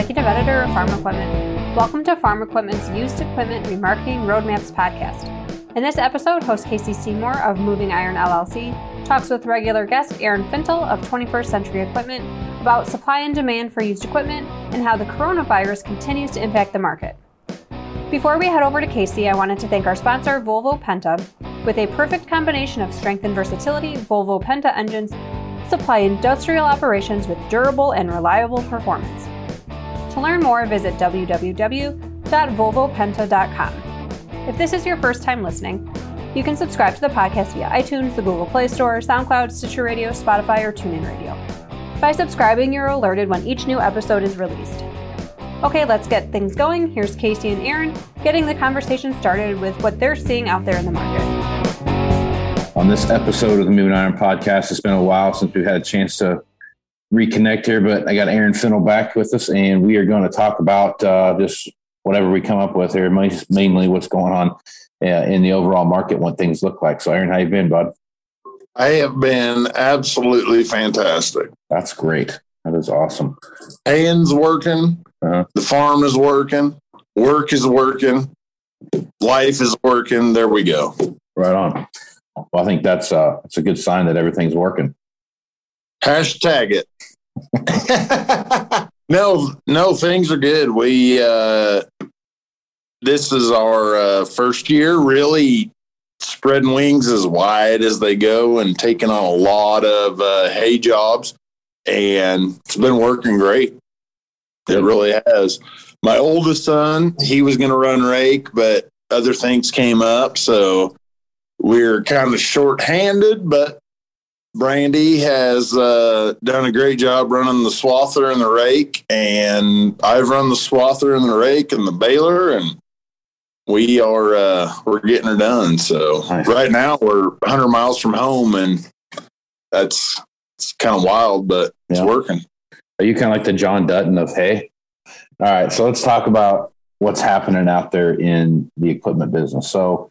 Executive Editor of Farm Equipment. Welcome to Farm Equipment's Used Equipment Remarketing Roadmaps podcast. In this episode, host Casey Seymour of Moving Iron LLC talks with regular guest Aaron Fintel of 21st Century Equipment about supply and demand for used equipment and how the coronavirus continues to impact the market. Before we head over to Casey, I wanted to thank our sponsor, Volvo Penta. With a perfect combination of strength and versatility, Volvo Penta engines supply industrial operations with durable and reliable performance. To learn more, visit www.volvopenta.com. If this is your first time listening, you can subscribe to the podcast via iTunes, the Google Play Store, SoundCloud, Stitcher Radio, Spotify, or TuneIn Radio. By subscribing, you're alerted when each new episode is released. Okay, let's get things going. Here's Casey and Aaron getting the conversation started with what they're seeing out there in the market. On this episode of the Moving Iron podcast, it's been a while since we've had a chance to reconnect here, but I got Aaron Fintel back with us, and we are going to talk about uh, just whatever we come up with here, mainly what's going on uh, in the overall market, what things look like. So, Aaron, how you been, bud? I have been absolutely fantastic. That's great. That is awesome. Hands working. Uh-huh. The farm is working. Work is working. Life is working. There we go. Right on. Well, I think that's uh, that's a good sign that everything's working. Hashtag it. no, no, things are good. We uh, this is our uh, first year really spreading wings as wide as they go and taking on a lot of uh, hay jobs, and it's been working great. It really has. My oldest son, he was going to run rake, but other things came up, so we're kind of short-handed. But Brandy has uh, done a great job running the swather and the rake, and I've run the swather and the rake and the baler, and we are uh, we're getting her done. So right now we're 100 miles from home, and that's it's kind of wild, but yeah. it's working. Are you kind of like the John Dutton of hay? All right, so let's talk about what's happening out there in the equipment business. So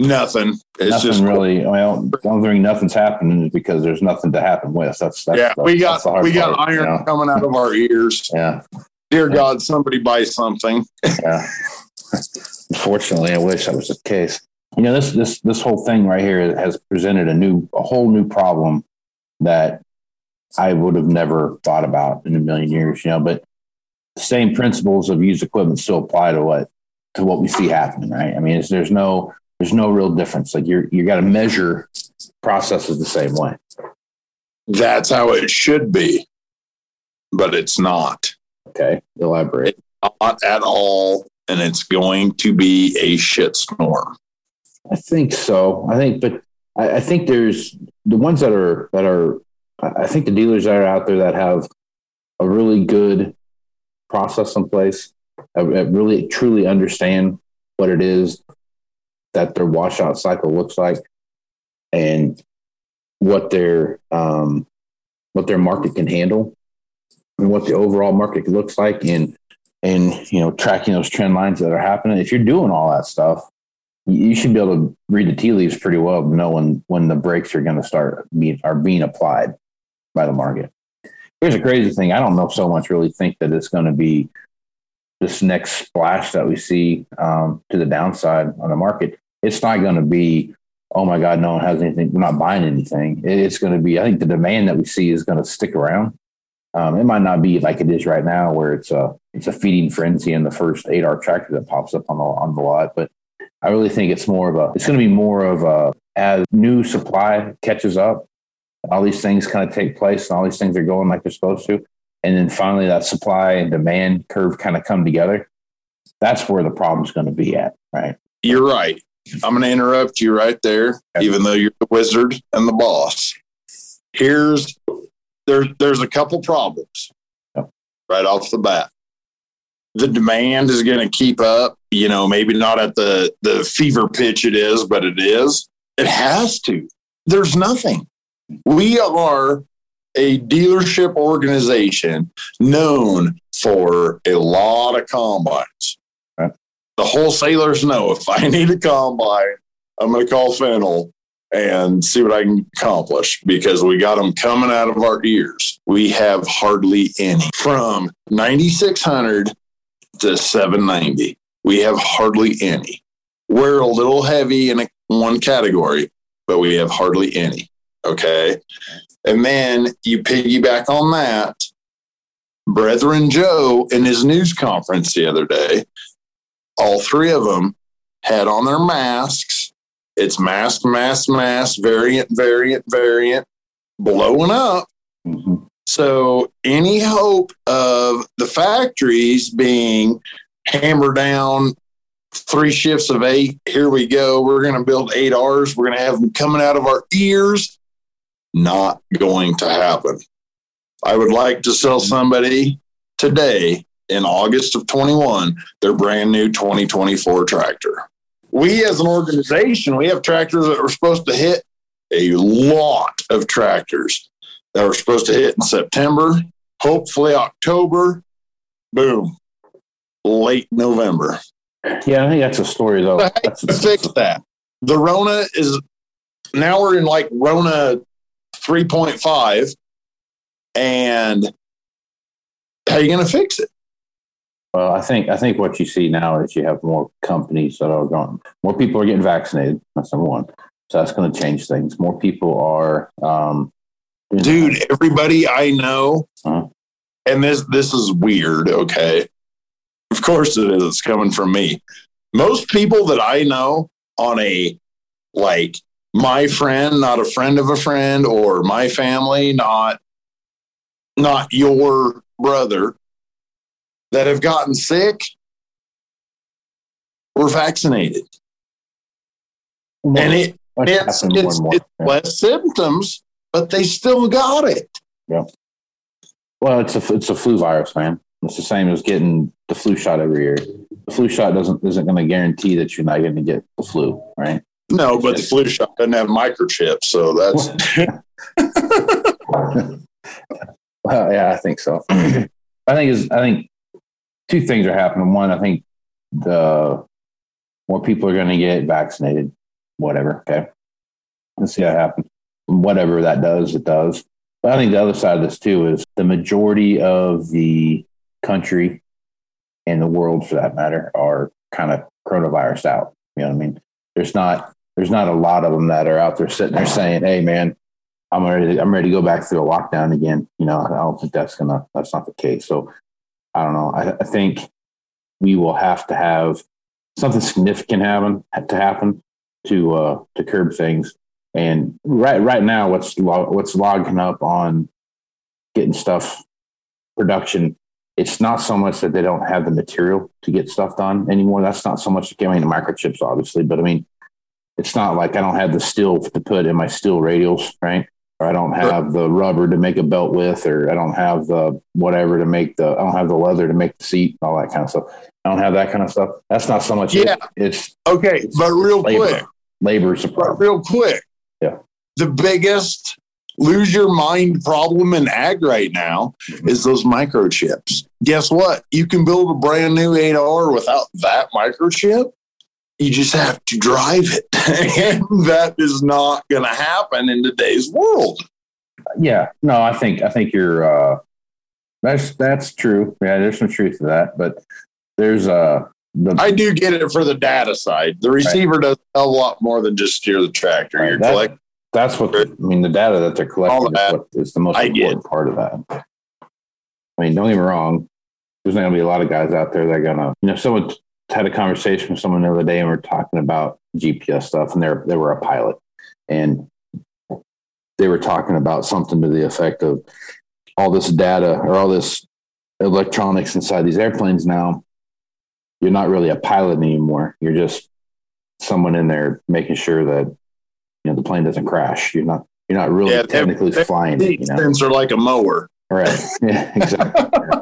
nothing. It's nothing just really. Well, the only reason nothing's happening is because there's nothing to happen with. That's, that's yeah. we got we got part, iron you know? coming out of our ears. Yeah. Dear yeah. God, somebody buy something. yeah. Unfortunately, I wish that was the case. You know, this this this whole thing right here has presented a new a whole new problem that I would have never thought about in a million years. You know, but the same principles of used equipment still apply to what to what we see happening, right? I mean, there's no there's no real difference. Like you're you got to measure processes the same way. That's how it should be, but it's not. Okay, elaborate. It's not at all, and it's going to be a shitstorm. I think so. I think, but I, I think there's the ones that are that are. I think the dealers that are out there that have a really good process in place, I really truly understand what it is that their washout cycle looks like and what their um, what their market can handle and what the overall market looks like and and you know tracking those trend lines that are happening. If you're doing all that stuff you should be able to read the tea leaves pretty well knowing when the brakes are going to start being are being applied by the market. Here's a crazy thing. I don't know so much really think that it's going to be this next splash that we see um, to the downside on the market, it's not going to be, oh my God, no one has anything. We're not buying anything. It's going to be, I think the demand that we see is going to stick around. Um, it might not be like it is right now, where it's a it's a feeding frenzy in the first eight R tractor that pops up on the on the lot. But I really think it's more of a it's going to be more of a as new supply catches up, all these things kind of take place, and all these things are going like they're supposed to and then finally that supply and demand curve kind of come together, that's where the problem's going to be at, right? You're right. I'm going to interrupt you right there, okay. even though you're the wizard and the boss. Here's there, there's a couple problems yep. right off the bat. The demand is going to keep up, you know, maybe not at the the fever pitch it is, but it is. It has to. There's nothing. We are a dealership organization known for a lot of combines. The wholesalers know if I need a combine, I'm going to call Fintel and see what I can accomplish because we got them coming out of our ears. We have hardly any from 9600 to 790. We have hardly any. We're a little heavy in a, one category, but we have hardly any. Okay. And then you piggyback on that. Brethren Joe in his news conference the other day, all three of them had on their masks. It's mask, mask, mask, variant, variant, variant, blowing up. Mhm. So, any hope of the factories being hammered down three shifts of eight, here we go. We're going to build eight R's. We're going to have them coming out of our ears. Not going to happen. I would like to sell somebody today in August of 21 their brand new 2024 tractor. We, as an organization, we have tractors that were supposed to hit a lot of tractors that were supposed to hit in September, hopefully October. Boom, late November. Yeah, I think that's a story though. That's, fix that? The Rona is now we're in like Rona 3.5, and how are you going to fix it? Well, I think I think what you see now is you have more companies that are going. More people are getting vaccinated. That's number one. So that's going to change things. More people are, um, dude everybody i know Huh? and this this is weird okay of course it is it's coming from me most people that i know on a like my friend not a friend of a friend or my family not not your brother that have gotten sick were vaccinated and it it's, more it's, more. it's Yeah. less symptoms but they still got it Yeah. Well, it's a it's a flu virus, man. It's the same as getting the flu shot every year. The flu shot doesn't isn't going to guarantee that you're not going to get the flu, right? No, but the flu shot doesn't have microchips, so that's Well, yeah, I think so. I think is I think two things are happening. One, I think the more people are going to get vaccinated, whatever. Okay, let's see how it happens. Whatever that does, it does. But I think the other side of this too is the majority of the country and the world, for that matter, are kind of coronavirus out. You know what I mean? There's not there's not a lot of them that are out there sitting there saying, "Hey, man, I'm ready. I'm ready to go back through a lockdown again." You know, I don't think that's gonna. That's not the case. So, I don't know. I, I think we will have to have something significant happen to happen to uh, to curb things. And right right now, what's what's logging up on getting stuff production. It's not so much that they don't have the material to get stuff done anymore. That's not so much. I mean, the microchips, obviously, but I mean, it's not like I don't have the steel to put in my steel radials, right? Or I don't have the rubber to make a belt with, or I don't have the whatever to make the, I don't have the leather to make the seat, all that kind of stuff. I don't have that kind of stuff. That's not so much. it. Yeah. It's okay. But real labor. quick, Labor's a but real quick, Yeah. the biggest lose your mind problem in ag right now mm-hmm. is those microchips. Guess what? You can build a brand new 8R without that microchip. You just have to drive it. and that is not going to happen in today's world. Yeah, no, I think I think you're. uh That's that's true. Yeah, there's some truth to that, but there's uh the I do get it for the data side. The receiver does a hell of a lot more than just steer the tractor. Right, You're that- collecting. that's what I mean. The data that they're collecting is, that. what is the most I get. important part of that. I mean, don't get me wrong. There's not gonna be a lot of guys out there that are gonna, you know, someone had a conversation with someone the other day, and we are talking about GPS stuff, and they're they were a pilot, and they were talking about something to the effect of all this data or all this electronics inside these airplanes now. You're not really a pilot anymore. You're just someone in there making sure that you know the plane doesn't crash. You're not you're not really Yeah, technically every- flying it. You know? Sensor like a mower. Right. Yeah, exactly.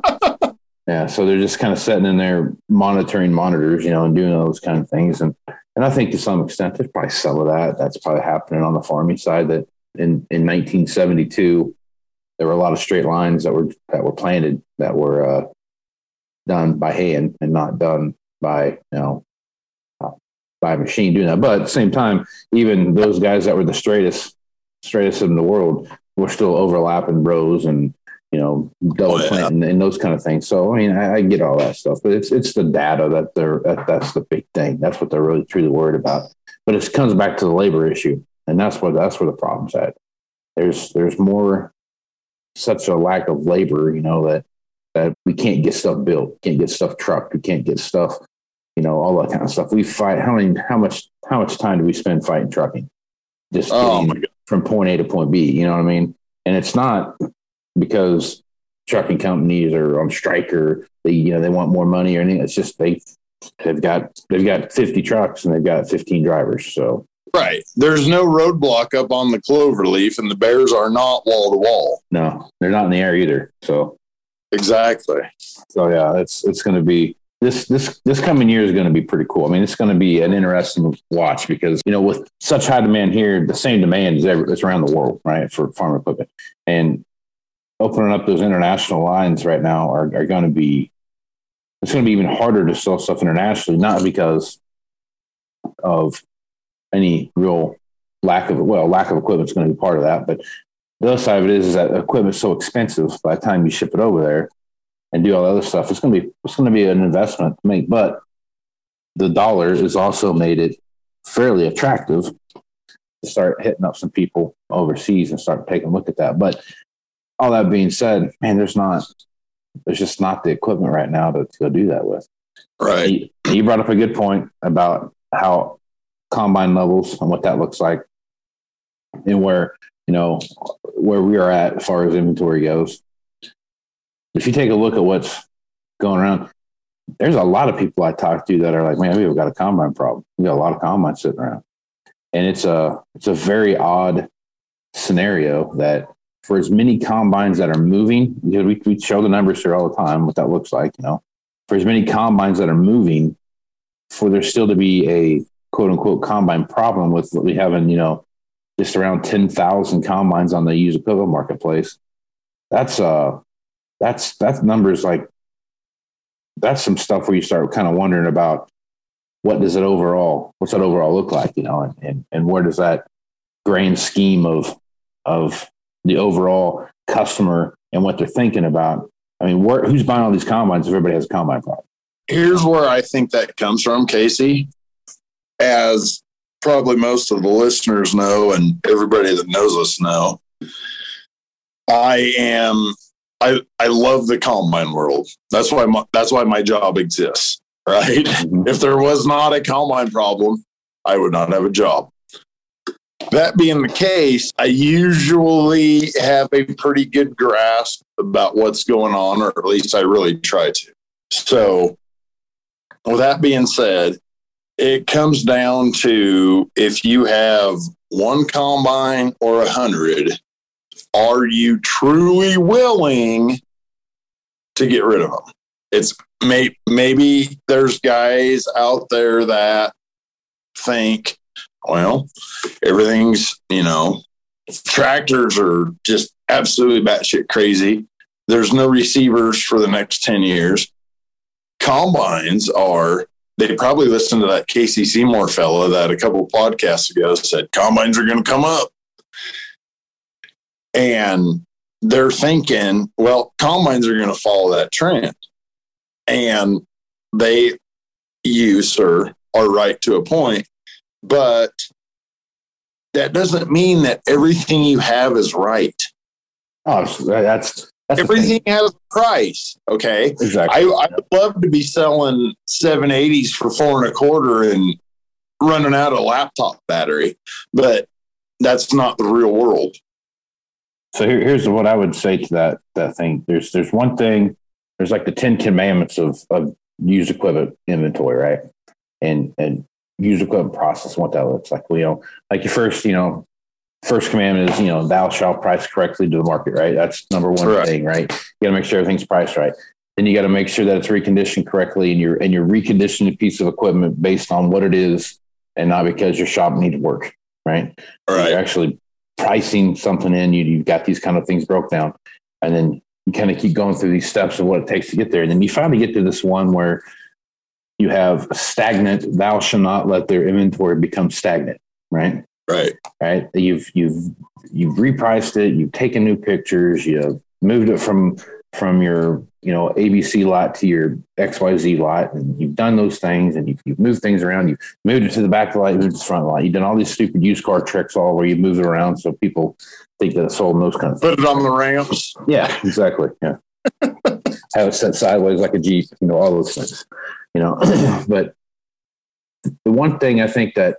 yeah. So they're just kind of sitting in there monitoring monitors, you know, and doing all those kind of things. And and I think to some extent there's probably some of that. That's probably happening on the farming side that in, in 1972 there were a lot of straight lines that were that were planted that were uh, done by hand and not done by you know uh, by machine doing that. But at the same time, even those guys that were the straightest, straightest in the world were still overlapping rows and you know double Oh, yeah. planting and those kind of things. So I mean, I, I get all that stuff, but it's it's the data that they're that, that's the big thing. That's what they're really truly worried about. But it comes back to the labor issue, and that's what that's where the problem's at. There's there's more such a lack of labor, you know that that we can't get stuff built, can't get stuff trucked, we can't get stuff, you know, all that kind of stuff. We fight. How many? How much? How much time do we spend fighting trucking? Just Oh my god. from point A to point B. You know what I mean? And it's not because trucking companies are on strike or they, you know, they want more money or anything. It's just they they've got they've got fifty trucks and they've got fifteen drivers. So Right. There's no roadblock up on the clover leaf, and the bears are not wall to wall. no, they're not in the air either. So Exactly. So yeah, it's it's going to be this this this coming year is going to be pretty cool. I mean, it's going to be an interesting watch because you know with such high demand here, the same demand is ever, it's around the world, right, for farm equipment, and opening up those international lines right now are are going to be it's going to be even harder to sell stuff internationally, not because of any real lack of well lack of equipment is going to be part of that, but the other side of it is, is that equipment's so expensive by the time you ship it over there and do all the other stuff. It's going to be it's going to be an investment to make, but the dollar has also made it fairly attractive to start hitting up some people overseas and start taking a look at that. But all that being said, man, there's not there's just not the equipment right now to, to go do that with. Right. You, you brought up a good point about how combine levels and what that looks like, and where you know where we are at as far as inventory goes. If you take a look at what's going around, there's a lot of people I talk to that are like, "Man, we've got a combine problem. We got a lot of combines sitting around," and it's a it's a very odd scenario that for as many combines that are moving, we, we show the numbers here all the time, what that looks like, you know, for as many combines that are moving, for there still to be a quote unquote combine problem with what we have in, you know, just around 10,000 combines on the used equipment marketplace. That's, uh, that's, that numbers like, that's some stuff where you start kind of wondering about what does it overall, what's that overall look like, you know, and, and, and where does that grand scheme of, of the overall customer and what they're thinking about. I mean, where, who's buying all these combines if everybody has a combine problem? Here's where I think that comes from, Casey. As probably most of the listeners know, and everybody that knows us know, I am I I love the combine world. That's why my, that's why my job exists. Right. Mm-hmm. If there was not a combine problem, I would not have a job. That being the case, I usually have a pretty good grasp about what's going on, or at least I really try to. So, with that being said, it comes down to if you have one combine or a hundred, are you truly willing to get rid of them? It's may, maybe there's guys out there that think, well, everything's, you know, tractors are just absolutely batshit crazy. There's no receivers for the next 10 years. Combines are, they probably listened to that Casey Seymour fella that a couple podcasts ago said combines are going to come up. And they're thinking, well, combines are going to follow that trend. And they, you, sir, are right to a point. But that doesn't mean that everything you have is right. Oh, that's that's, that's the thing. Everything has a price. Okay. exactly. I, I would love to be selling 780s for four and a quarter and running out of laptop battery, but that's not the real world. So here, here's what I would say to that that thing. There's there's one thing. There's like the Ten Commandments of of used equipment inventory, right? And and used equipment process. and What that looks like. Well, you know, like your first, you know, first commandment is you know, thou shalt price correctly to the market, right? That's number one Correct. thing, right? You got to make sure everything's priced right. Then you got to make sure that it's reconditioned correctly, and you're and you're reconditioning a piece of equipment based on what it is, and not because your shop needs work, right? All you're actually pricing something in. You, you've got these kind of things broke down, and then you kind of keep going through these steps of what it takes to get there. And then you finally get to this one where you have stagnant. Thou shall not let their inventory become stagnant. Right. Right. Right. You've you've you've repriced it. You've taken new pictures. You've moved it from from your you know ABC lot to your XYZ lot, and you've done those things, and you've, you've moved things around. You've moved it to the back of the lot, you moved it to the front of the lot. You've done all these stupid used car tricks, all where you move it around so people think that it's sold and those kind of things. Put it on the ramps. Yeah, exactly. Yeah, have it set sideways like a jeep. You know all those things. You know, but the one thing I think that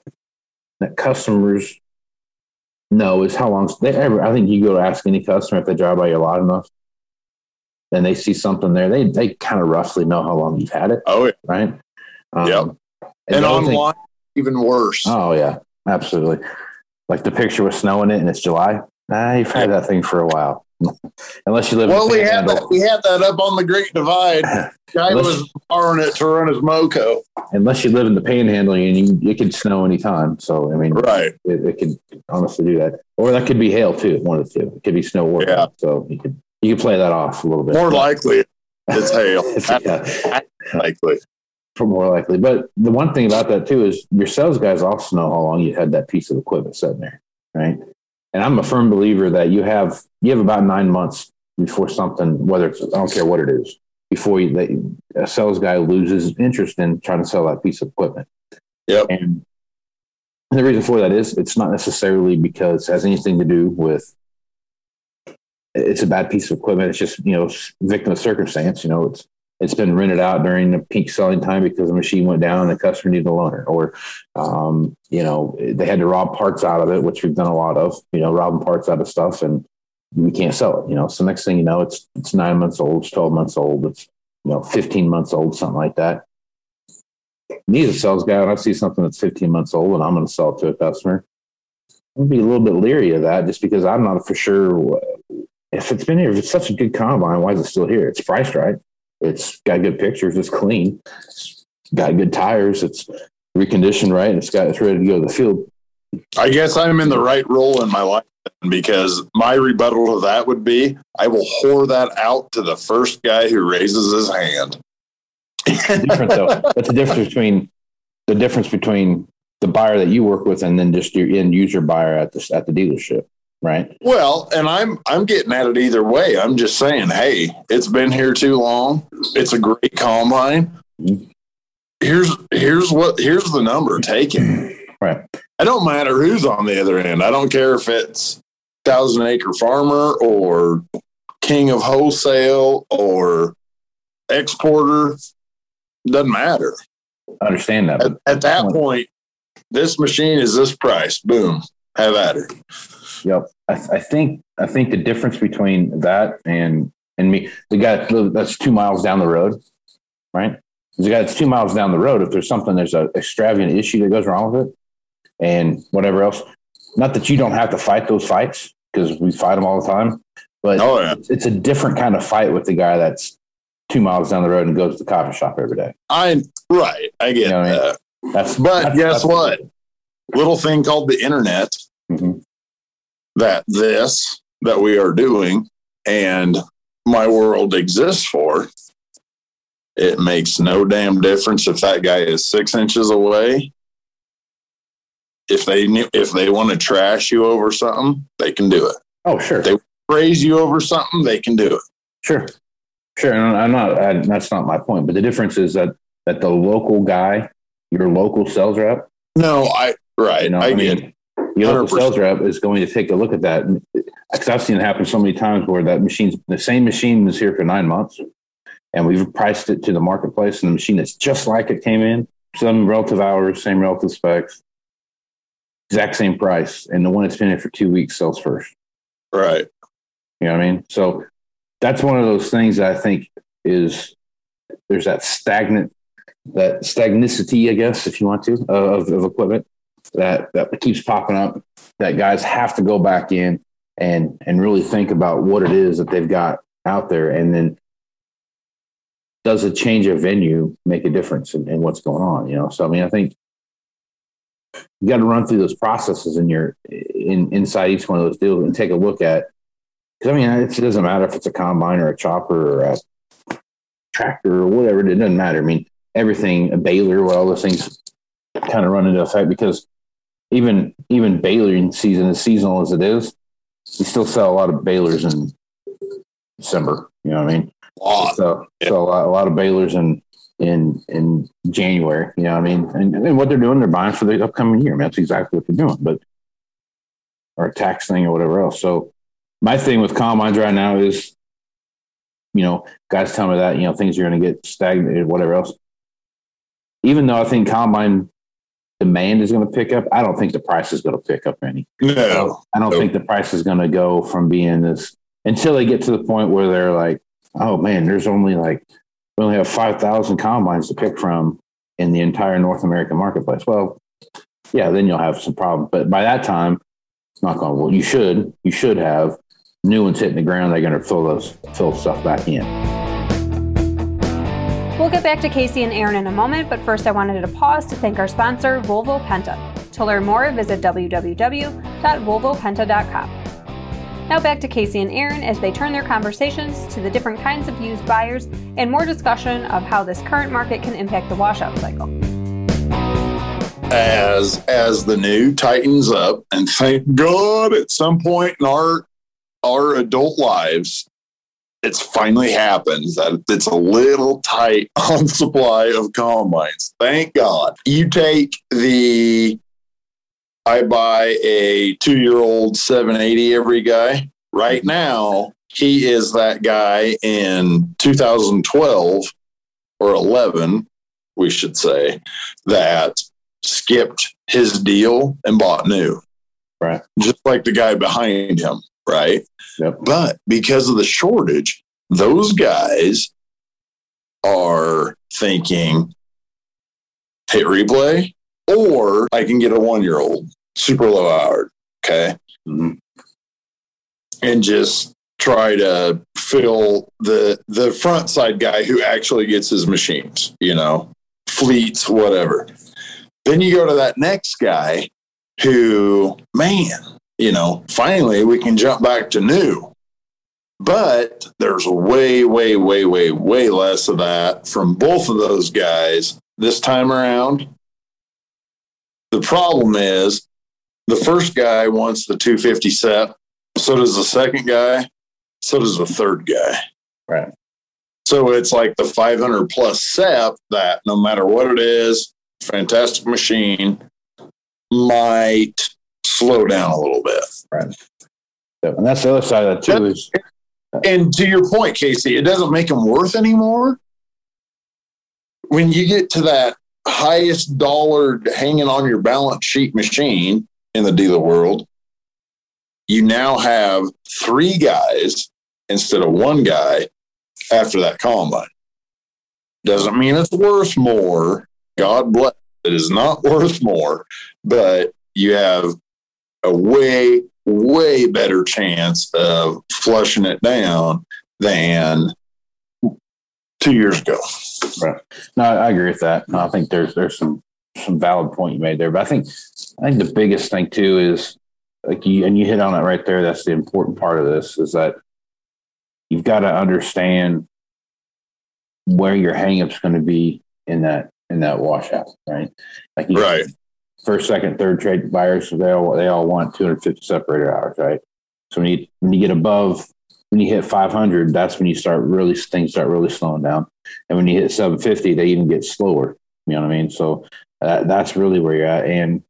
that customers know is how long they ever. I think you go to ask any customer if they drive by your lot enough and they see something there, they they kind of roughly know how long you've had it. Oh, yeah. right. Um, yep. And, and online, thing, even worse. Oh yeah, absolutely. Like the picture with snow in it, and it's July. Ah, you've had that thing for a while. Unless you live. Well, we had that. We had that up on the Great Divide. Guy was borrowing it to run his moco. Unless you live in the Panhandle, and you, it can snow anytime. So I mean, right? It, it could honestly do that, or that could be hail too. One of the two. It could be snow or yeah. So you could you can play that off a little bit. More likely, it's hail. yeah. likely. For more likely, but the one thing about that too is your sales guys also know how long you had that piece of equipment sitting there, right? And I'm a firm believer that you have you have about nine months before something, whether it's I don't care what it is, before you, that a sales guy loses interest in trying to sell that piece of equipment. Yep. And the reason for that is it's not necessarily because it has anything to do with it's a bad piece of equipment. It's just you know victim of circumstance. You know, it's it's been rented out during the peak selling time because the machine went down and the customer needed a loaner, or um, you know they had to rob parts out of it, which we've done a lot of. You know, robbing parts out of stuff, and we can't sell it. You know, so next thing you know, it's it's nine months old, it's twelve months old, it's you know fifteen months old, something like that. Me a sales guy, when I see something that's fifteen months old and I'm going to sell it to a customer, I'll be a little bit leery of that, just because I'm not for sure if it's been here, if it's such a good combine, why is it still here? It's priced right. It's got good pictures. It's clean. It's got good tires. It's reconditioned right. It's got it's ready to go to the field. I guess I'm in the right role in my life because my rebuttal to that would be I will whore that out to the first guy who raises his hand. different though. That's the difference between the difference between the buyer that you work with and then just your end user buyer at the at the dealership right. Well and i'm i'm getting at it either way. I'm just saying hey it's been here too long. It's a great combine. Here's here's what here's the number taken. Right. I don't matter who's on the other end. I don't care if it's thousand acre farmer or king of wholesale or exporter. Doesn't matter. I understand that at, at that point this machine is this price. Boom. Have at it Yep. I, th- I, think I think the difference between that and and me, the guy that's two miles down the road, right? The guy that's two miles down the road. If there's something, there's an extravagant issue that goes wrong with it, and whatever else. Not that you don't have to fight those fights because we fight them all the time, but oh, yeah. it's, it's a different kind of fight with the guy that's two miles down the road and goes to the coffee shop every day. I'm right, I get you know that. I mean? That's but that's, guess that's what? Little thing called the internet. Mm-hmm that this that we are doing and my world exists for, it makes no damn difference if that guy is six inches away. If they if they want to trash you over something, they can do it. Oh, sure. If they praise you over something, they can do it. Sure, sure. And I'm not. I, that's not my point. But the difference is that that the local guy, your local sales rep. No, I right. You know, I, I mean, the local sales rep is going to take a look at that because uh, I've seen it happen so many times where that machine's the same machine is here for nine months, and we've priced it to the marketplace, and the machine is just like it came in, some relative hours, same relative specs, exact same price, and the one that's been here for two weeks sells first. Right. You know what I mean? So that's one of those things that I think is there's that stagnant that stagnicity, I guess, if you want to, uh, of, of equipment that that keeps popping up that guys have to go back in and and really think about what it is that they've got out there. And then does a change of venue make a difference in, in what's going on you know? So i mean i think you got to run through those processes in your in inside each one of those deals and take a look at because i mean it doesn't matter if it's a combine or a chopper or a tractor or whatever it doesn't matter. I mean everything, a baler, all those things kind of run into effect because even even baling season, as seasonal as it is, you still sell a lot of balers in December. You know what I mean? So, Yeah. so a lot, a lot of balers in in in January. You know what I mean? And, and what they're doing, they're buying for the upcoming year. I mean, that's exactly what they're doing. But or a tax thing or whatever else. So my thing with combines right now is, you know, guys tell me that you know things are going to get stagnated, whatever else. Even though I think combine demand is going to pick up, I don't think the price is going to pick up any. No. I don't think the price is going to go from being this until they get to the point where they're like, oh man, there's only like, we only have 5,000 combines to pick from in the entire North American marketplace. Well, yeah, then you'll have some problems. But by that time, knock on Well, you should, you should have new ones hitting the ground. They're going to fill those, fill stuff back in. We'll get back to Casey and Aaron in a moment, but first I wanted to pause to thank our sponsor, Volvo Penta. To learn more, visit www.volvopenta.com. Now back to Casey and Aaron as they turn their conversations to the different kinds of used buyers and more discussion of how this current market can impact the washout cycle. as as the new tightens up and thank god at some point in our our adult lives it's finally happened that it's a little tight on supply of combines thank god you take the i buy a two-year-old 780 every guy right now he is that guy in 2012 or 11 we should say that skipped his deal and bought new. Right. Just like the guy behind him. Right. Yep. But because of the shortage, those guys are thinking hit replay or I can get a one year old super low hour. Okay. Mhm. And just try to fill the the front side guy who actually gets his machines, you know, fleets, whatever. Then you go to that next guy who, man, you know, finally we can jump back to new. But there's way, way, way, way, way less of that from both of those guys this time around. The problem is the first guy wants the 250 SEP. So does the second guy. So does the third guy. Right. So it's like the 500 plus SEP that no matter what it is, fantastic machine might slow down a little bit. So, and that's the other side of that too is uh, And to your point, Casey, it doesn't make them worth anymore. When you get to that highest dollar hanging on your balance sheet machine in the dealer world, you now have three guys instead of one guy after that combine. Doesn't mean it's worth more. God bless. It is not worth more, but you have a way, way better chance of flushing it down than two years ago. Right. No, I agree with that. I think there's there's some some valid point you made there, but I think I think the biggest thing too is like you and you hit on it right there. That's the important part of this is that you've got to understand where your hangup's going to be in that in that washout, right? Like you, Right. First, second, third trade buyers, they all they all want 250 separator hours, right? So when you when you get above when you hit 500, that's when you start really things start really slowing down. And when you hit 750, they even get slower. You know what I mean? So uh, that's really where you're at. And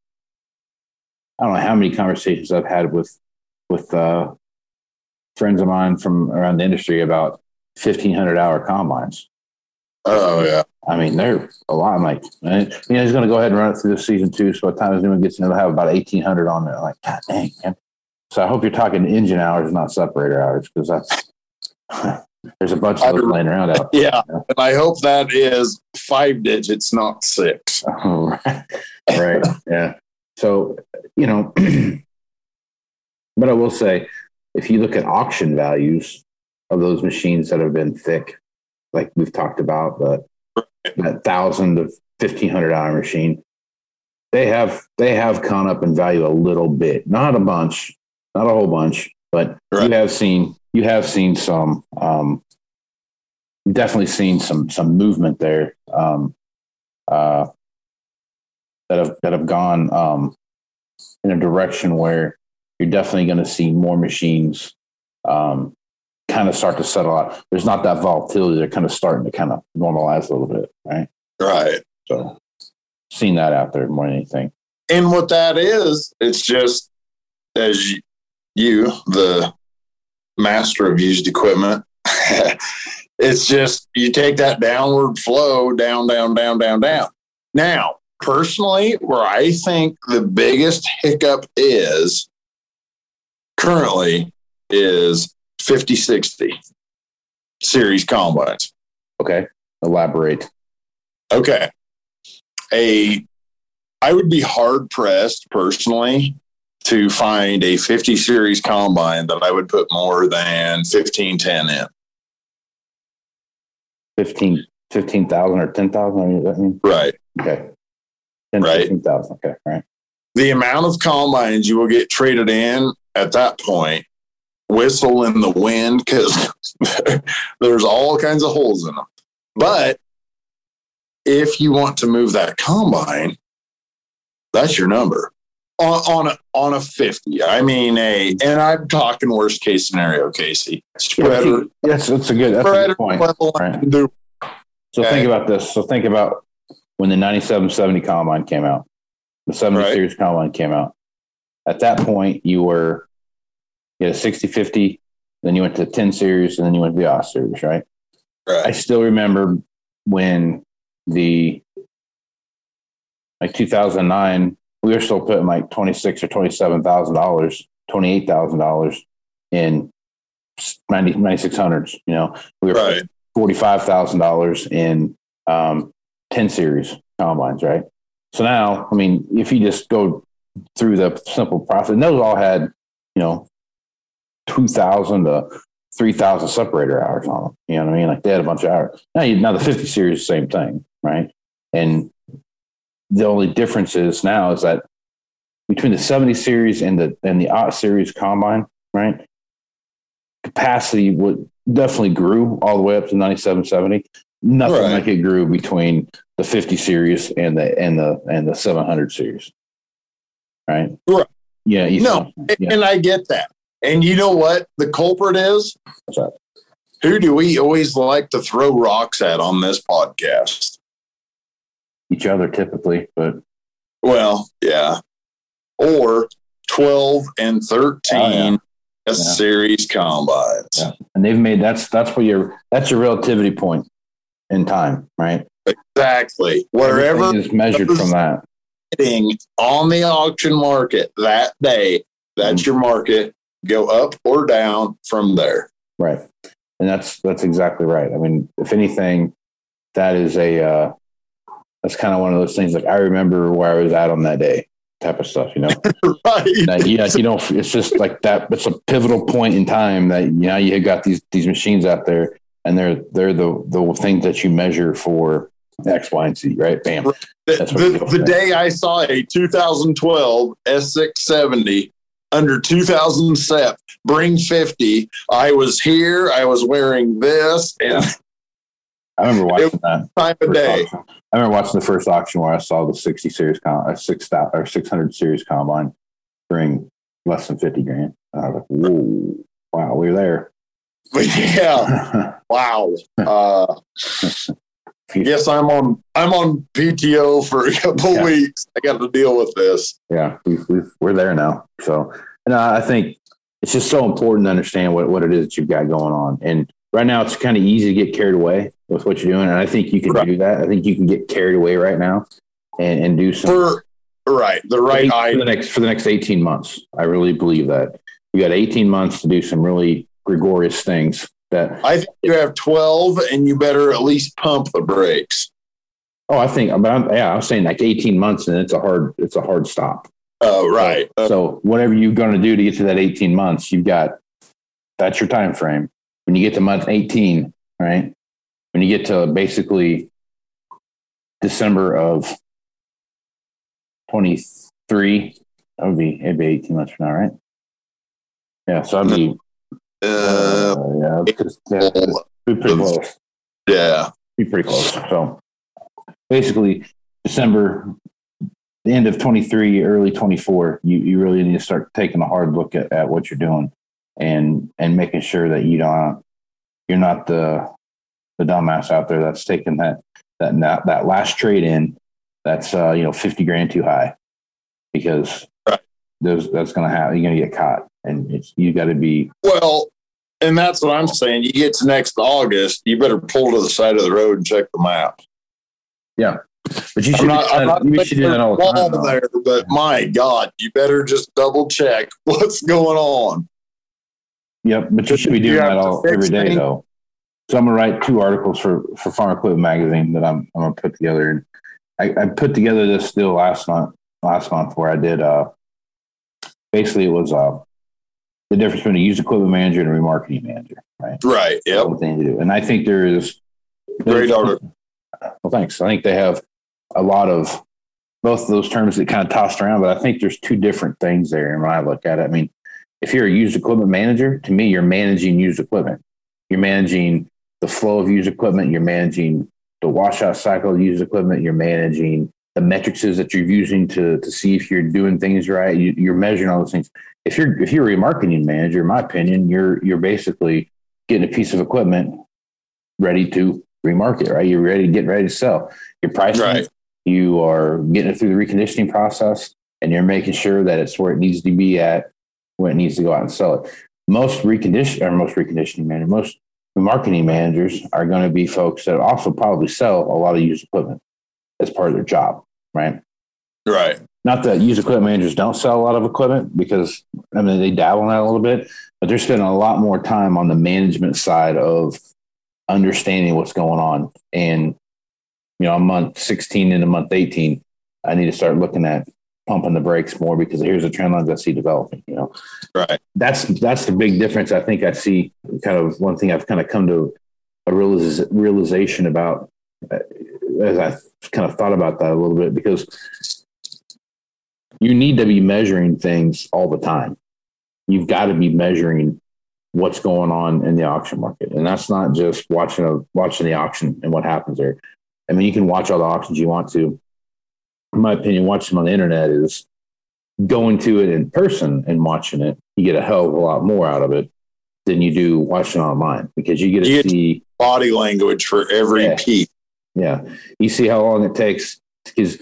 I don't know how many conversations I've had with with uh, friends of mine from around the industry about 1500 hour combines. Oh yeah. I mean, they're a lot. I'm like, man, you know, he's going to go ahead and run it through the season two. So by the time anyone gets in, they'll have about 1800 on there. Like, God dang, man. So I hope you're talking engine hours, not separator hours, because that's there's a bunch of those laying around out. Yeah. And I hope that is five digits, not six. Oh, right. right. Yeah. So, you know, but I will say, if you look at auction values of those machines that have been thick, like we've talked about, but that thousand to fifteen hundred dollar machine, they have they have gone up in value a little bit, not a bunch, not a whole bunch, but Right. you have seen you have seen some um, definitely seen some some movement there. Um, uh, that have that have gone um, in a direction where you're definitely going to see more machines um, kind of start to settle out. There's not that volatility. They're kind of starting to kind of normalize a little bit, right? Right. So, seeing that out there more than anything. And what that is, it's just as you, you the master of used equipment, it's just you take that downward flow down, down, down, down, down. Now, personally, where I think the biggest hiccup is currently is 50 60 series combines. Okay, elaborate. Okay. A I would be hard pressed personally to find a 50 series combine that I would put more than 1510 in. 15 15,000 or 10,000 Right. Okay. 10, Right. 15,000. Okay, right. The amount of combines you will get traded in at that point whistle in the wind because there's all kinds of holes in them. But if you want to move that combine, that's your number on, on a on a 50. I mean a and I'm talking worst case scenario, Casey. Spreader, Yes, that's a good that's a good point. Right. So Okay. think about this. So think about when the 9770 combine came out, the 70 Right. series combine came out. At that point, you were you had a 60 50, then you went to the 10 series, and then you went to the off series, right? I still remember when the like 2009, we were still putting like 26 or 27 thousand dollars, 28 thousand dollars in 90, 9600s. You know, we were Right. forty-five thousand dollars in um, ten series combines, right? So now, I mean, if you just go through the simple process, and those all had, you know, two thousand to three thousand separator hours on them. You know what I mean? Like they had a bunch of hours. Now, you, now the fifty series, same thing, right? And the only difference is now is that between the seventy series and the and the odd series combine, right? Capacity would definitely grew all the way up to 9770 nothing Right. like it grew between the 50 series and the and the and the 700 series right Right. yeah you No, Yeah. and I get that. And you know what the culprit is? Who do we always like to throw rocks at on this podcast? each other typically but Well, yeah. Or 12 and 13 Oh, yeah. Yeah. series combines. Yeah. and they've made that's that's what your that's your relativity point in time right Exactly. Wherever Everything is measured from that on the auction market that day, that's mm. your market. Go up or down from there. right and that's that's exactly right i mean if anything that is a uh that's kind of one of those things like i remember where i was at on that day type of stuff you know right. that yeah, you know, it's just like that. It's a pivotal point in time that you know you have got these these machines out there, and they're they're the the things that you measure for X, Y, and Z, right? Bam. The, the, the day I saw a 2012 S670 under 2000 SEP bring 50, I was here. I was wearing this and I remember watching that. time of day. auction. I remember watching the first auction where I saw the sixty series com, uh, six thou- or six hundred series combine bring less than fifty grand. And I was like, whoa, wow, we're there. But yeah, wow. Uh, yes, I'm on. I'm on PTO for a couple Yeah. weeks. I got to deal with this. yeah, we've, we've, we're there now. So, and I think it's just so important to understand what, what it is that you've got going on. And right now, it's kind of easy to get carried away with what you're doing. And I think you can Right. do that. I think you can get carried away right now and, and do some For right, the right for eye. the next for the next 18 months. I really believe that you got 18 months to do some really gregarious things that I think you have 12, and you better at least pump the brakes. oh I think but I'm, yeah I was saying like 18 months and it's a hard it's a hard stop. Oh, right. Uh, So whatever you're going to do to get to that 18 months, you've got that's your time frame. When you get to month 18, right? When you get to basically December of 23, that would be it'd be 18 months from now, right? Yeah, so I'd be uh, uh, yeah, yeah, be pretty close. yeah. Be pretty close. So basically, December, the end of 23, early 24, you, you really need to start taking a hard look at, at what you're doing and and making sure that you don't you're not the the dumbass out there that's taking that that that last trade in that's uh, you know 50 grand too high because right. there's that's going to happen. You're going to get caught, and it's you got to be well. And that's what I'm saying. You get to next August, you better pull to the side of the road and check the map. Yeah, but you should. I'm not, I'm not you should do that all the time. There, but my God, you better just double check what's going on. Yep, but you should be doing that all every day, though. So I'm gonna write two articles for for Farm Equipment Magazine that I'm I'm gonna put together. I, I put together this deal last month last month where I did uh basically it was uh the difference between a used equipment manager and a remarketing manager, right? Right. Yep. Thing to do. And I think there is great article. Well, thanks. I think they have a lot of both of those terms that kind of tossed around, but I think there's two different things there. And when I look at it, I mean, if you're a used equipment manager, to me, you're managing used equipment. You're managing the flow of used equipment. You're managing the washout cycle of used equipment. You're managing the metrics that you're using to, to see if you're doing things right. You, are measuring all those things. If you're if you're a remarketing manager, in my opinion, you're you're basically getting a piece of equipment ready to remarket, right? You're ready to get ready to sell. You're pricing right. You are getting it through the reconditioning process, and you're making sure that it's where it needs to be at when it needs to go out and sell it. Most recondition or most reconditioning manager, most marketing managers are going to be folks that also probably sell a lot of used equipment as part of their job, right? Right. Not that used equipment managers don't sell a lot of equipment because I mean they dabble in that a little bit, but they're spending a lot more time on the management side of understanding what's going on. And you know, a month 16 into month 18, I need to start looking at pumping the brakes more because here's the trend lines I see developing. You know, right? That's that's the big difference. I think I see kind of one thing I've kind of come to a realization about uh, as I kind of thought about that a little bit because you need to be measuring things all the time. You've got to be measuring what's going on in the auction market, and that's not just watching a watching the auction and what happens there. I mean, you can watch all the auctions you want to, in my opinion, watching them on the internet is going to it in person and watching it. You get a hell of a lot more out of it than you do watching online because you get to you see body language for every yeah, piece. Yeah, you see how long it takes because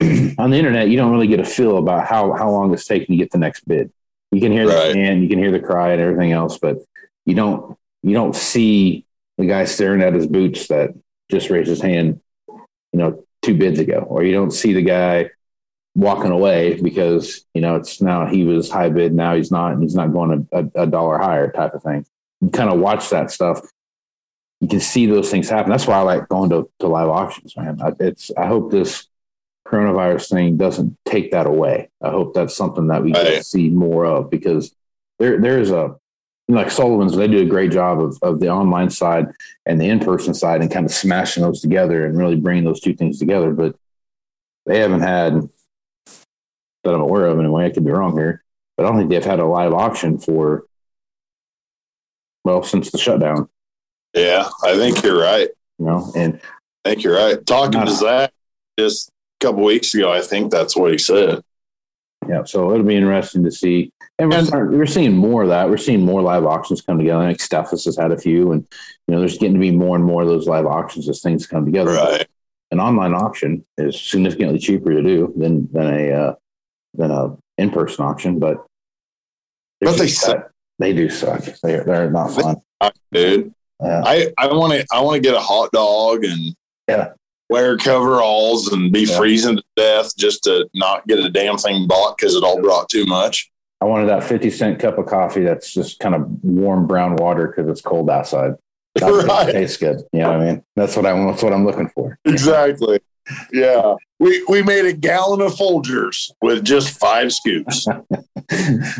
on the internet you don't really get a feel about how how long it's taking to get the next bid. You can hear right. the and you can hear the cry and everything else, but you don't you don't see the guy staring at his boots that just raised his hand, you know, two bids ago, or you don't see the guy walking away because you know it's now he was high bid, now he's not, and he's not going a, a, a dollar higher type of thing. You kind of watch that stuff. You can see those things happen. That's why I like going to, to live auctions, man. I, it's I hope this coronavirus thing doesn't take that away. I hope that's something that we right. see more of because there there's a like Sullivan's, they do a great job of, of the online side and the in person side and kind of smashing those together and really bringing those two things together. But they haven't had, that I'm aware of anyway, I could be wrong here, but I don't think they've had a live auction for, well, since the shutdown. Yeah, I think you're right. You know, and I think you're right. Talking to Zach just couple weeks ago, I think that's what he said. Yeah, so it'll be interesting to see and we're, starting, we're seeing more of that. We're seeing more live auctions come together. I think Steffes has had a few, and you know, there's getting to be more and more of those live auctions as things come together. Right. An online auction is significantly cheaper to do than than a uh, than a in person auction, but but they suck. They do suck. They're they're not fun, dude. Yeah. I I want to I want to get a hot dog and yeah wear coveralls and be yeah. freezing to death just to not get a damn thing bought because it all brought too much. I wanted that 50 cent cup of coffee that's just kind of warm brown water because it's cold outside. That right. tastes good. You know what I mean? That's what I that's what I'm looking for. Exactly. Yeah. We we made a gallon of Folgers with just five scoops.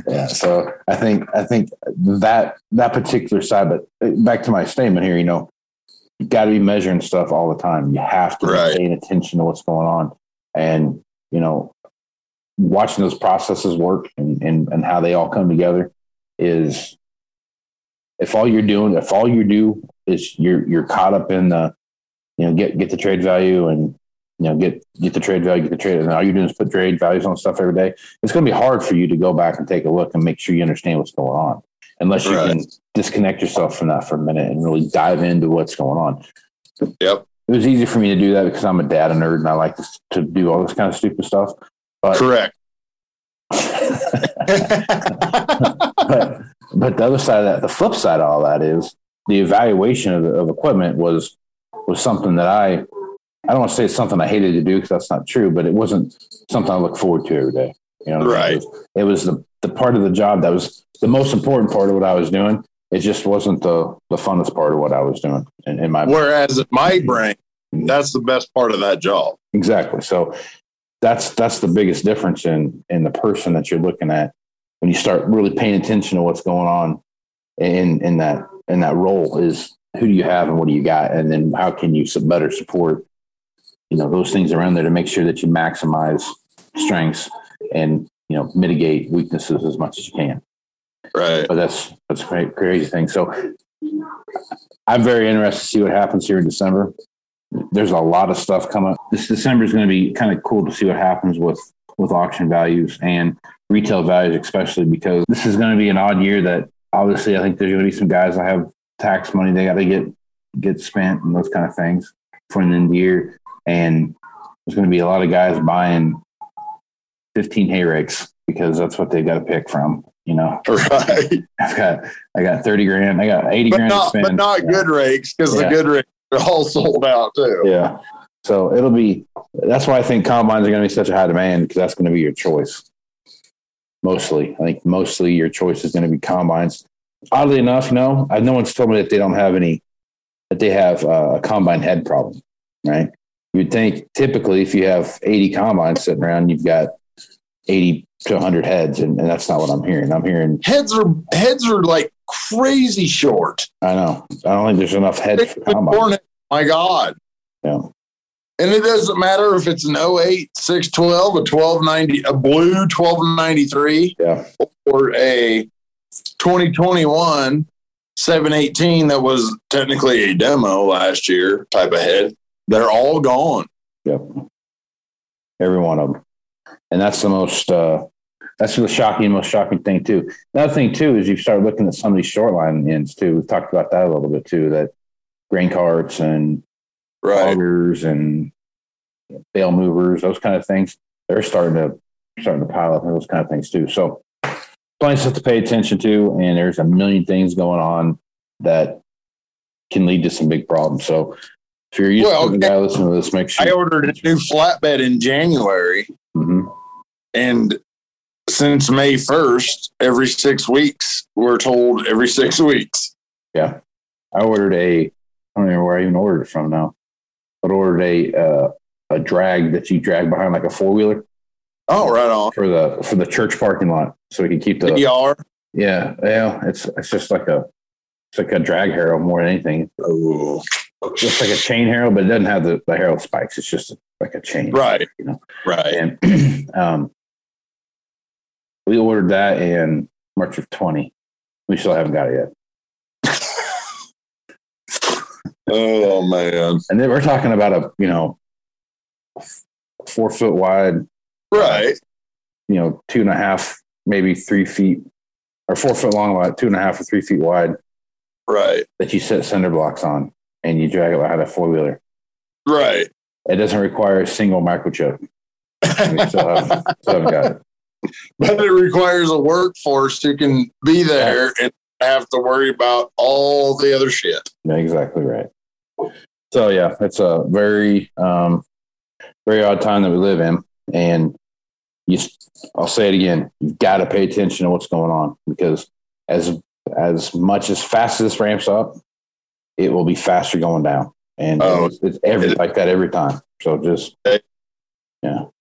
yeah. So I think I think that that particular side, but back to my statement here, you know, you got to be measuring stuff all the time. You have to right. be paying attention to what's going on. And, you know, watching those processes work and, and, and how they all come together is if all you're doing, if all you do is you're, you're caught up in the, you know, get, get the trade value and you know, get get the trade value, get the trade, and all you're doing is put trade values on stuff every day. It's going to be hard for you to go back and take a look and make sure you understand what's going on, unless you Right. can disconnect yourself from that for a minute and really dive into what's going on. Yep. It was easy for me to do that because I'm a data nerd and I like to, to do all this kind of stupid stuff. But, Correct. but but the other side of that, the flip side of all that is the evaluation of, of equipment was was something that I I don't want to say it's something I hated to do because that's not true, but it wasn't something I look forward to every day. You know, what I mean? Right. It was, it was the the part of the job that was the most important part of what I was doing. It just wasn't the the funnest part of what I was doing in, in my Whereas in my mm-hmm. brain, mm-hmm. that's the best part of that job. Exactly. So that's that's the biggest difference in in the person that you're looking at when you start really paying attention to what's going on in in that in that role is who do you have and what do you got and then how can you better support you know those things around there to make sure that you maximize strengths and you know mitigate weaknesses as much as you can Right. but that's that's a great crazy thing. So I'm very interested to see what happens here in December. There's a lot of stuff coming. Up. This December is going to be kind of cool to see what happens with with auction values and retail values, especially because this is going to be an odd year. That obviously I think there's going to be some guys that have tax money they got to get get spent and those kind of things for the end of year, and there's going to be a lot of guys buying 15 hay rakes because that's what they got to pick from. You know, Right. I've got I got thirty grand. I got eighty But grand not, but not yeah. good rakes because Yeah. the good rakes are all sold out too. Yeah. So it'll be. That's why I think combines are going to be such a high demand because that's going to be your choice. Mostly, I think mostly your choice is going to be combines. Oddly enough, no, I, no one's told me that they don't have any. That they have uh, a combine head problem, right? You'd think typically if you have eighty combines sitting around, you've got eighty to hundred heads, and, and that's not what I'm hearing. I'm hearing. Heads are heads are like crazy short. I know. I don't think there's enough heads for combines. Born- My God. Yeah. And it doesn't matter if it's an 08, 612, a 1290, a blue 1293, Yeah. or a 2021 718 that was technically a demo last year type of head. They're all gone. Yep. Every one of them. And that's the most, uh, that's the shocking, most shocking thing too. Another thing too is you start looking at some of these short line ends too. We've talked about that a little bit too, that grain carts and Right. and bale movers, those kind of things. They're starting to, starting to pile up and those kind of things too. So plenty of stuff to pay attention to. And there's a million things going on that can lead to some big problems. So if you're used Well, to the guy listening to this, make sure. I ordered a new flatbed in January, Mhm. And since May 1st, every six weeks, we're told every six weeks. Yeah. I ordered a, I don't even know where I even ordered it from now, but ordered a, uh, a drag that you drag behind like a four wheeler Oh, right on. for the, for the church parking lot. So we can keep the, DR. yeah, yeah. It's, it's just like a, it's like a drag harrow more than anything. Oh, Just like a chain harrow, but it doesn't have the, the harrow spikes. It's just like a chain. right. You know? Right. And, um, we ordered that in March of 20. We still haven't got it yet. Oh, man. And then we're talking about a, you know, four foot wide, Right. you know, two and a half, maybe three feet, or four foot long, wide, two and a half or three feet wide Right. that you set cinder blocks on and you drag it behind a four wheeler. Right. It doesn't require a single microchip. We still, have, still haven't got it. but it requires a workforce who can be there and have to worry about all the other shit. Yeah, exactly right. So yeah, it's a very, um, very odd time that we live in, and you. I'll say it again: you've got to pay attention to what's going on because as as much as fast as this ramps up, it will be faster going down, and Oh. it's, it's every like that every time. So just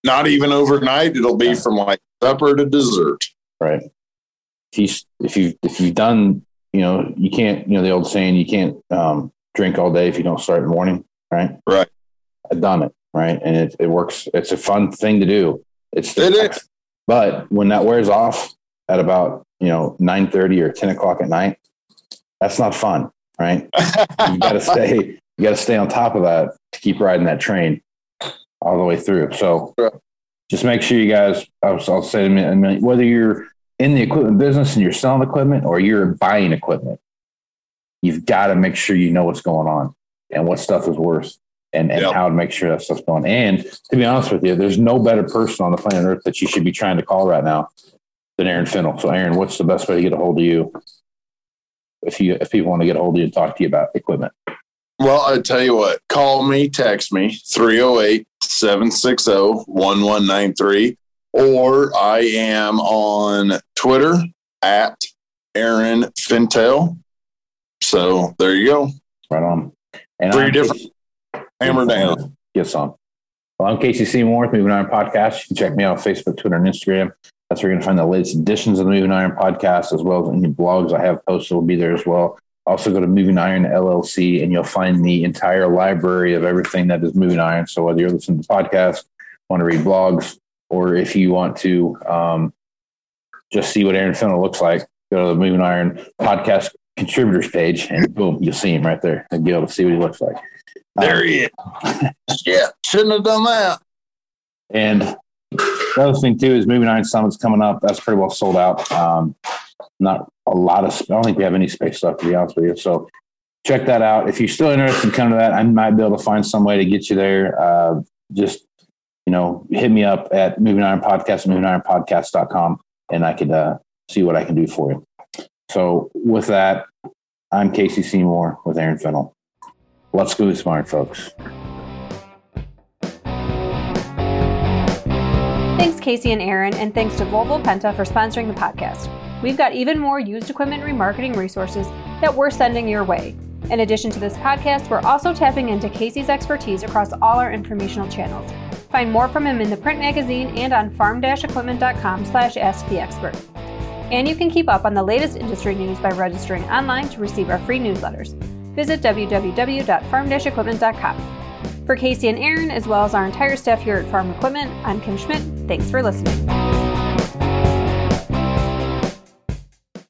Not even overnight. It'll be from like supper to dessert. right. If you if you if you've done, you know, you can't. You know the old saying: you can't um, drink all day if you don't start in the morning. Right. Right. I've done it, right? And it, it works. It's a fun thing to do. It's It is. But when that wears off at about you know nine thirty or ten o'clock at night, that's not fun, right? You got to stay. You got to stay on top of that to keep riding that train all the way through. So just make sure you guys, I'll, I'll say in a minute, whether you're in the equipment business and you're selling equipment or you're buying equipment, you've got to make sure you know what's going on and what stuff is worth and, and yep. how to make sure that stuff's going. And to be honest with you, there's no better person on the planet Earth that you should be trying to call right now than Aaron Fintel. So, Aaron, what's the best way to get a hold of you if you if people want to get a hold of you and talk to you about equipment? Well, I tell you what, call me, text me 308 760 1193, or I am on Twitter at Aaron Fintel. So there you go. Right on. And Three I'm different. Casey, hammer down. Get some. Well, I'm Casey Seymour with Moving Iron Podcast. You can check me out on Facebook, Twitter, and Instagram. That's where you're going to find the latest editions of the Moving Iron Podcast, as well as any blogs I have posted will be there as well. Also, go to Moving Iron LLC, and you'll find the entire library of everything that is Moving Iron. So, whether you're listening to podcasts, want to read blogs, or if you want to um, just see what Aaron Fintel looks like, go to the Moving Iron podcast contributors page, and boom, you'll see him right there and be able to see what he looks like. There um, he is. yeah, shouldn't have done that. And the other thing too is Moving Iron Summit's coming up. That's pretty well sold out. Um, not a lot of. I don't think we have any space left to be honest with you. So check that out. If you're still interested in coming to that, I might be able to find some way to get you there. Uh, just you know, hit me up at Moving Iron Podcast, movingironpodcast.com, and I could uh, see what I can do for you. So with that, I'm Casey Seymour with Aaron Fintel. Let's go smart, folks. Casey and Aaron, and thanks to Volvo Penta for sponsoring the podcast. We've got even more used equipment remarketing resources that we're sending your way. In addition to this podcast, we're also tapping into Casey's expertise across all our informational channels. Find more from him in the print magazine and on farm-equipment.com slash ask the expert. And you can keep up on the latest industry news by registering online to receive our free newsletters. Visit www.farm-equipment.com. For Casey and Aaron, as well as our entire staff here at Farm Equipment, I'm Kim Schmidt. Thanks for listening.